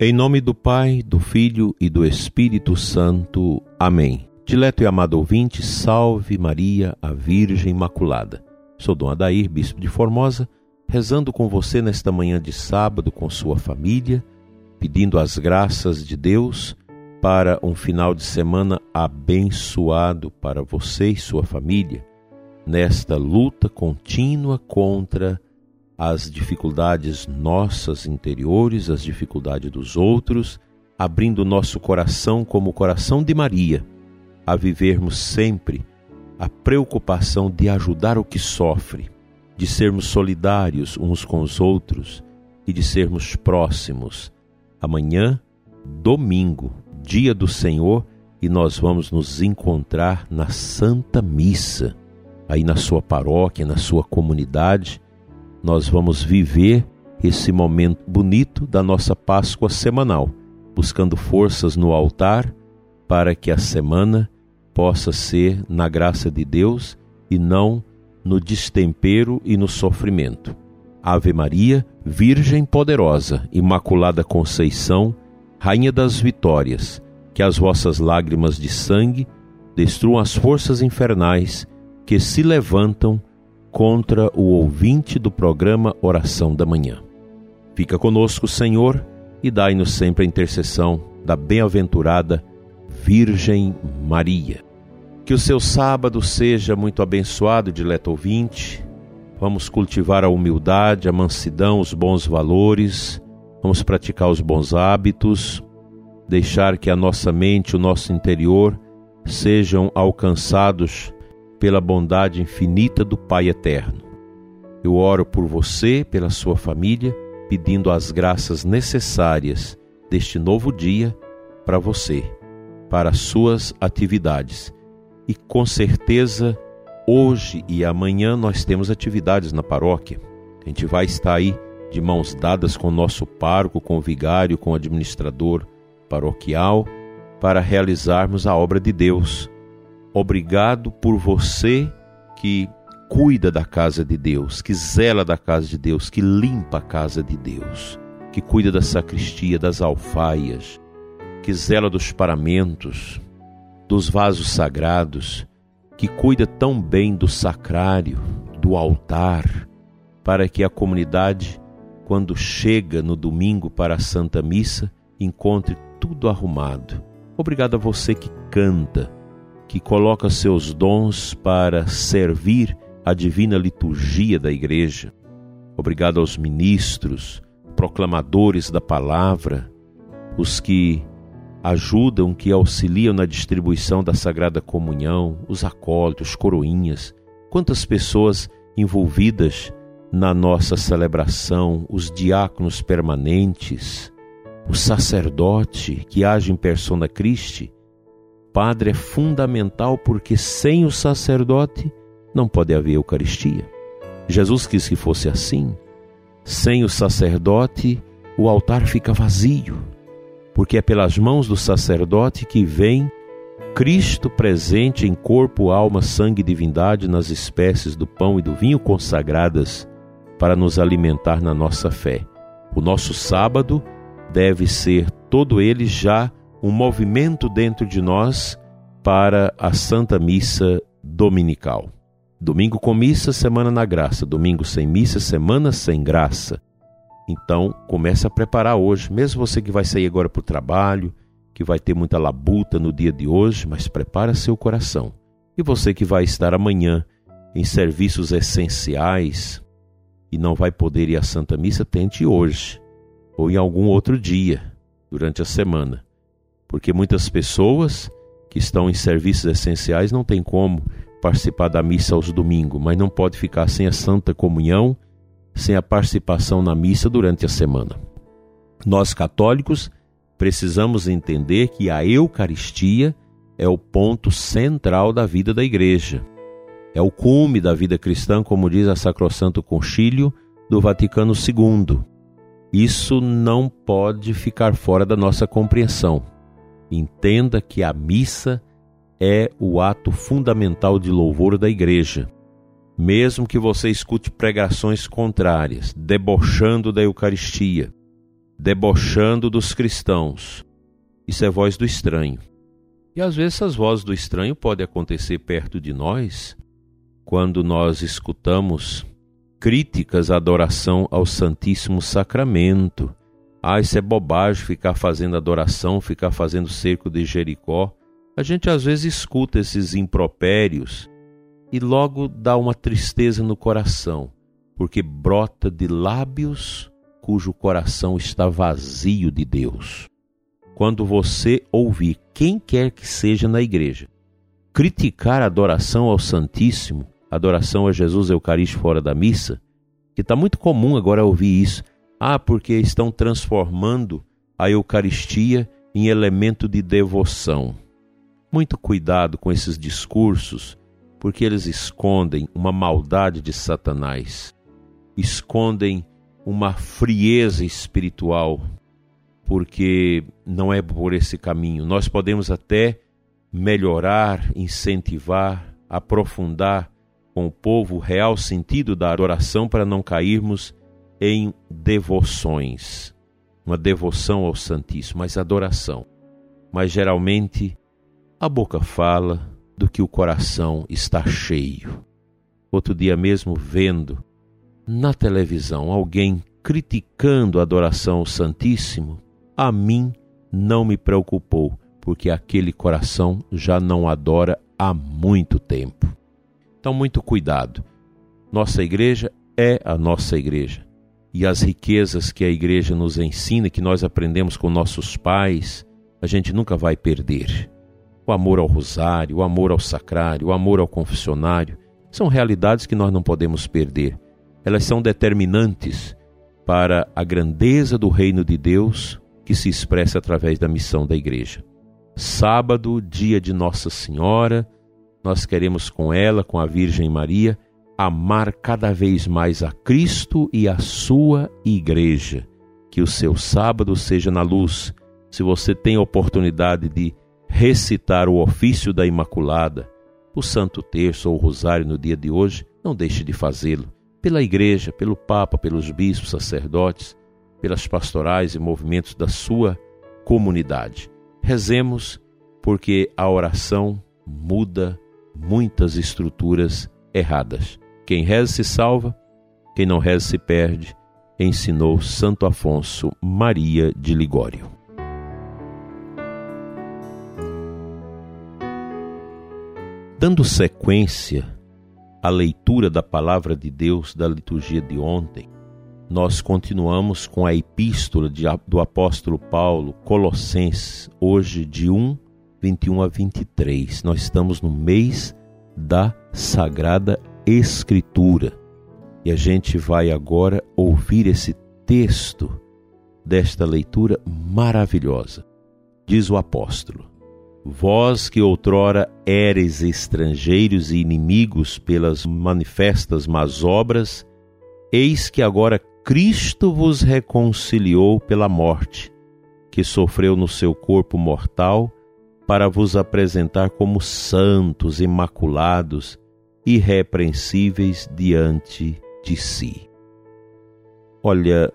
Em nome do Pai, do Filho e do Espírito Santo. Amém. Dileto e amado ouvinte, salve Maria, a Virgem Imaculada. Sou Dom Adair, bispo de Formosa, rezando com você nesta manhã de sábado com sua família, pedindo as graças de Deus para um final de semana abençoado para você e sua família, nesta luta contínua contra as dificuldades nossas interiores, as dificuldades dos outros, abrindo nosso coração como o coração de Maria, a vivermos sempre a preocupação de ajudar o que sofre, de sermos solidários uns com os outros e de sermos próximos. Amanhã, domingo, dia do Senhor, e nós vamos nos encontrar na Santa Missa, aí na sua paróquia, na sua comunidade nós vamos viver esse momento bonito da nossa Páscoa semanal, buscando forças no altar para que a semana possa ser na graça de Deus e não no destempero e no sofrimento. Ave Maria, Virgem poderosa, Imaculada Conceição, Rainha das Vitórias, que as vossas lágrimas de sangue destruam as forças infernais que se levantam contra o ouvinte do programa Oração da Manhã. Fica conosco, Senhor, e dai-nos sempre a intercessão da bem-aventurada Virgem Maria. Que o seu sábado seja muito abençoado, dileto ouvinte. Vamos cultivar a humildade, a mansidão, os bons valores, vamos praticar os bons hábitos, deixar que a nossa mente, o nosso interior sejam alcançados pela bondade infinita do Pai eterno. Eu oro por você, pela sua família, pedindo as graças necessárias deste novo dia para você, para as suas atividades. E com certeza, hoje e amanhã nós temos atividades na paróquia. A gente vai estar aí de mãos dadas com o nosso pároco, com o vigário, com o administrador paroquial, para realizarmos a obra de Deus Obrigado por você que cuida da casa de Deus, que zela da casa de Deus, que limpa a casa de Deus, que cuida da sacristia, das alfaias, que zela dos paramentos, dos vasos sagrados, que cuida tão bem do sacrário, do altar, para que a comunidade, quando chega no domingo para a Santa Missa, encontre tudo arrumado. Obrigado a você que canta que coloca seus dons para servir a divina liturgia da igreja. Obrigado aos ministros, proclamadores da palavra, os que ajudam, que auxiliam na distribuição da Sagrada Comunhão, os acólitos, coroinhas, quantas pessoas envolvidas na nossa celebração, os diáconos permanentes, o sacerdote que age em persona Christi, padre é fundamental porque sem o sacerdote não pode haver Eucaristia. Jesus quis que fosse assim. Sem o sacerdote, o altar fica vazio, porque é pelas mãos do sacerdote que vem Cristo presente em corpo, alma, sangue e divindade nas espécies do pão e do vinho consagradas para nos alimentar na nossa fé. O nosso sábado deve ser todo ele já um movimento dentro de nós para a Santa Missa Dominical. Domingo com missa, semana na graça. Domingo sem missa, semana sem graça. Então, comece a preparar hoje, mesmo você que vai sair agora para o trabalho, que vai ter muita labuta no dia de hoje, mas prepara seu coração. E você que vai estar amanhã em serviços essenciais e não vai poder ir à Santa Missa, tente hoje ou em algum outro dia durante a semana porque muitas pessoas que estão em serviços essenciais não têm como participar da missa aos domingos, mas não pode ficar sem a Santa Comunhão, sem a participação na missa durante a semana. Nós católicos precisamos entender que a Eucaristia é o ponto central da vida da igreja. É o cume da vida cristã, como diz a Sacrosanto Concílio do Vaticano II. Isso não pode ficar fora da nossa compreensão. Entenda que a missa é o ato fundamental de louvor da igreja. Mesmo que você escute pregações contrárias, debochando da Eucaristia, debochando dos cristãos. Isso é voz do estranho. E às vezes essas vozes do estranho podem acontecer perto de nós, quando nós escutamos críticas à adoração ao Santíssimo Sacramento. Ah, isso é bobagem ficar fazendo adoração, ficar fazendo cerco de Jericó. A gente às vezes escuta esses impropérios e logo dá uma tristeza no coração, porque brota de lábios cujo coração está vazio de Deus. Quando você ouvir quem quer que seja na igreja criticar a adoração ao Santíssimo, adoração a Jesus Eucarístico fora da missa, que está muito comum agora ouvir isso. Ah, porque estão transformando a Eucaristia em elemento de devoção. Muito cuidado com esses discursos, porque eles escondem uma maldade de Satanás, escondem uma frieza espiritual, porque não é por esse caminho. Nós podemos até melhorar, incentivar, aprofundar com o povo o real sentido da adoração para não cairmos em devoções. Uma devoção ao Santíssimo, mas adoração. Mas geralmente a boca fala do que o coração está cheio. Outro dia mesmo vendo na televisão alguém criticando a adoração ao Santíssimo, a mim não me preocupou, porque aquele coração já não adora há muito tempo. Então, muito cuidado. Nossa igreja é a nossa igreja. E as riquezas que a igreja nos ensina, que nós aprendemos com nossos pais, a gente nunca vai perder. O amor ao rosário, o amor ao sacrário, o amor ao confessionário, são realidades que nós não podemos perder. Elas são determinantes para a grandeza do reino de Deus que se expressa através da missão da igreja. Sábado, dia de Nossa Senhora, nós queremos com ela, com a Virgem Maria, amar cada vez mais a Cristo e a sua igreja. Que o seu sábado seja na luz. Se você tem a oportunidade de recitar o ofício da Imaculada, o Santo Terço ou o Rosário no dia de hoje, não deixe de fazê-lo. Pela igreja, pelo Papa, pelos bispos, sacerdotes, pelas pastorais e movimentos da sua comunidade. Rezemos, porque a oração muda muitas estruturas erradas. Quem reza se salva, quem não reza se perde, ensinou Santo Afonso Maria de Ligório. Dando sequência à leitura da palavra de Deus da liturgia de ontem, nós continuamos com a epístola de, do apóstolo Paulo, Colossenses, hoje de 1, 21 a 23. Nós estamos no mês da Sagrada Escritura e a gente vai agora ouvir esse texto desta leitura maravilhosa. Diz o apóstolo: Vós que outrora éreis estrangeiros e inimigos pelas manifestas más obras, eis que agora Cristo vos reconciliou pela morte, que sofreu no seu corpo mortal, para vos apresentar como santos, imaculados, irrepreensíveis diante de si. Olha,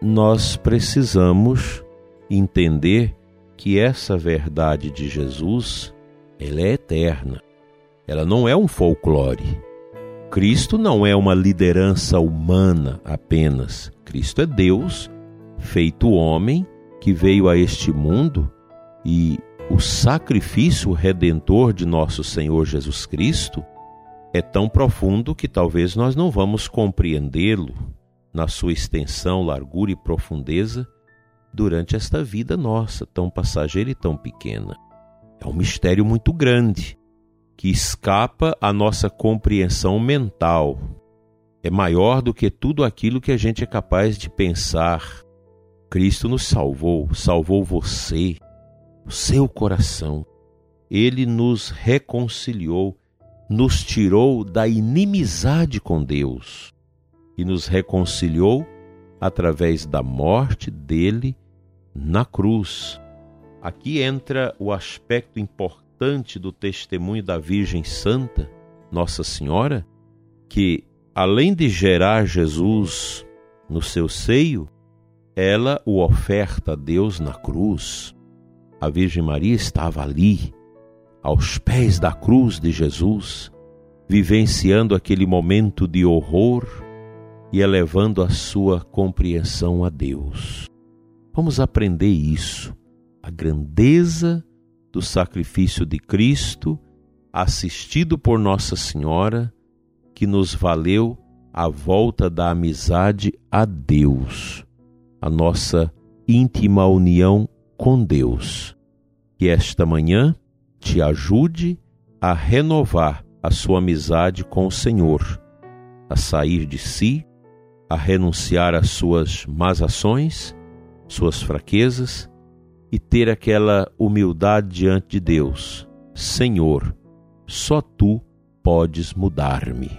nós precisamos entender que essa verdade de Jesus, ela é eterna. Ela não é um folclore Cristo não é uma liderança humana apenas. Cristo é Deus, feito homem, que veio a este mundo e o sacrifício redentor de nosso Senhor Jesus Cristo é tão profundo que talvez nós não vamos compreendê-lo na sua extensão, largura e profundeza durante esta vida nossa, tão passageira e tão pequena. É um mistério muito grande que escapa à nossa compreensão mental. É maior do que tudo aquilo que a gente é capaz de pensar. Cristo nos salvou, salvou você, o seu coração. Ele nos reconciliou, nos tirou da inimizade com Deus e nos reconciliou através da morte dele na cruz. Aqui entra o aspecto importante do testemunho da Virgem Santa, Nossa Senhora, que além de gerar Jesus no seu seio, ela o oferta a Deus na cruz. A Virgem Maria estava ali, aos pés da cruz de Jesus, vivenciando aquele momento de horror e elevando a sua compreensão a Deus. Vamos aprender isso, a grandeza do sacrifício de Cristo, assistido por Nossa Senhora, que nos valeu a volta da amizade a Deus, a nossa íntima união com Deus. Que esta manhã te ajude a renovar a sua amizade com o Senhor, a sair de si, a renunciar às suas más ações, suas fraquezas e ter aquela humildade diante de Deus. Senhor, só tu podes mudar-me.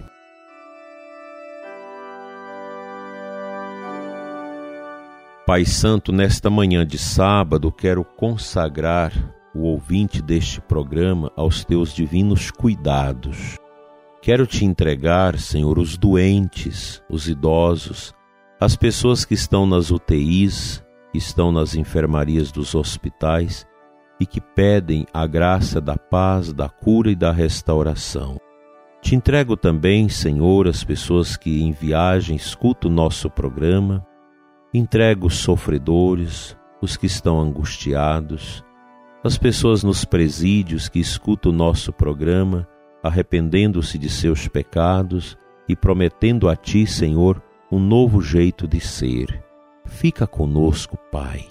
Pai Santo, nesta manhã de sábado, quero consagrar o ouvinte deste programa aos teus divinos cuidados. Quero te entregar, Senhor, os doentes, os idosos, as pessoas que estão nas UTIs, que estão nas enfermarias dos hospitais e que pedem a graça da paz, da cura e da restauração. Te entrego também, Senhor, as pessoas que em viagem escutam o nosso programa Entrego os sofredores, os que estão angustiados, as pessoas nos presídios que escutam o nosso programa, arrependendo-se de seus pecados e prometendo a Ti, Senhor, um novo jeito de ser. Fica conosco, Pai.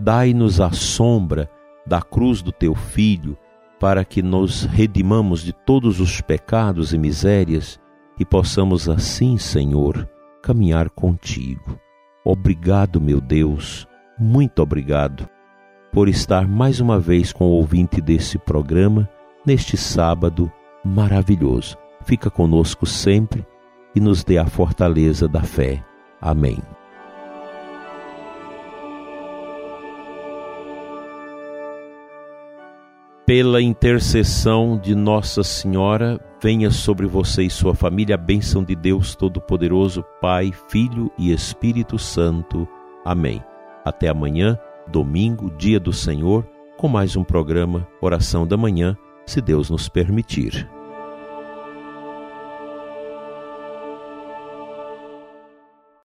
Dai-nos a sombra da cruz do Teu Filho, para que nos redimamos de todos os pecados e misérias e possamos assim, Senhor, caminhar contigo. Obrigado, meu Deus, muito obrigado por estar mais uma vez com o ouvinte desse programa neste sábado maravilhoso. Fica conosco sempre e nos dê a fortaleza da fé. Amém. Pela intercessão de Nossa Senhora, venha sobre você e sua família a bênção de Deus Todo-Poderoso, Pai, Filho e Espírito Santo. Amém. Até amanhã, domingo, dia do Senhor, com mais um programa Oração da Manhã, se Deus nos permitir.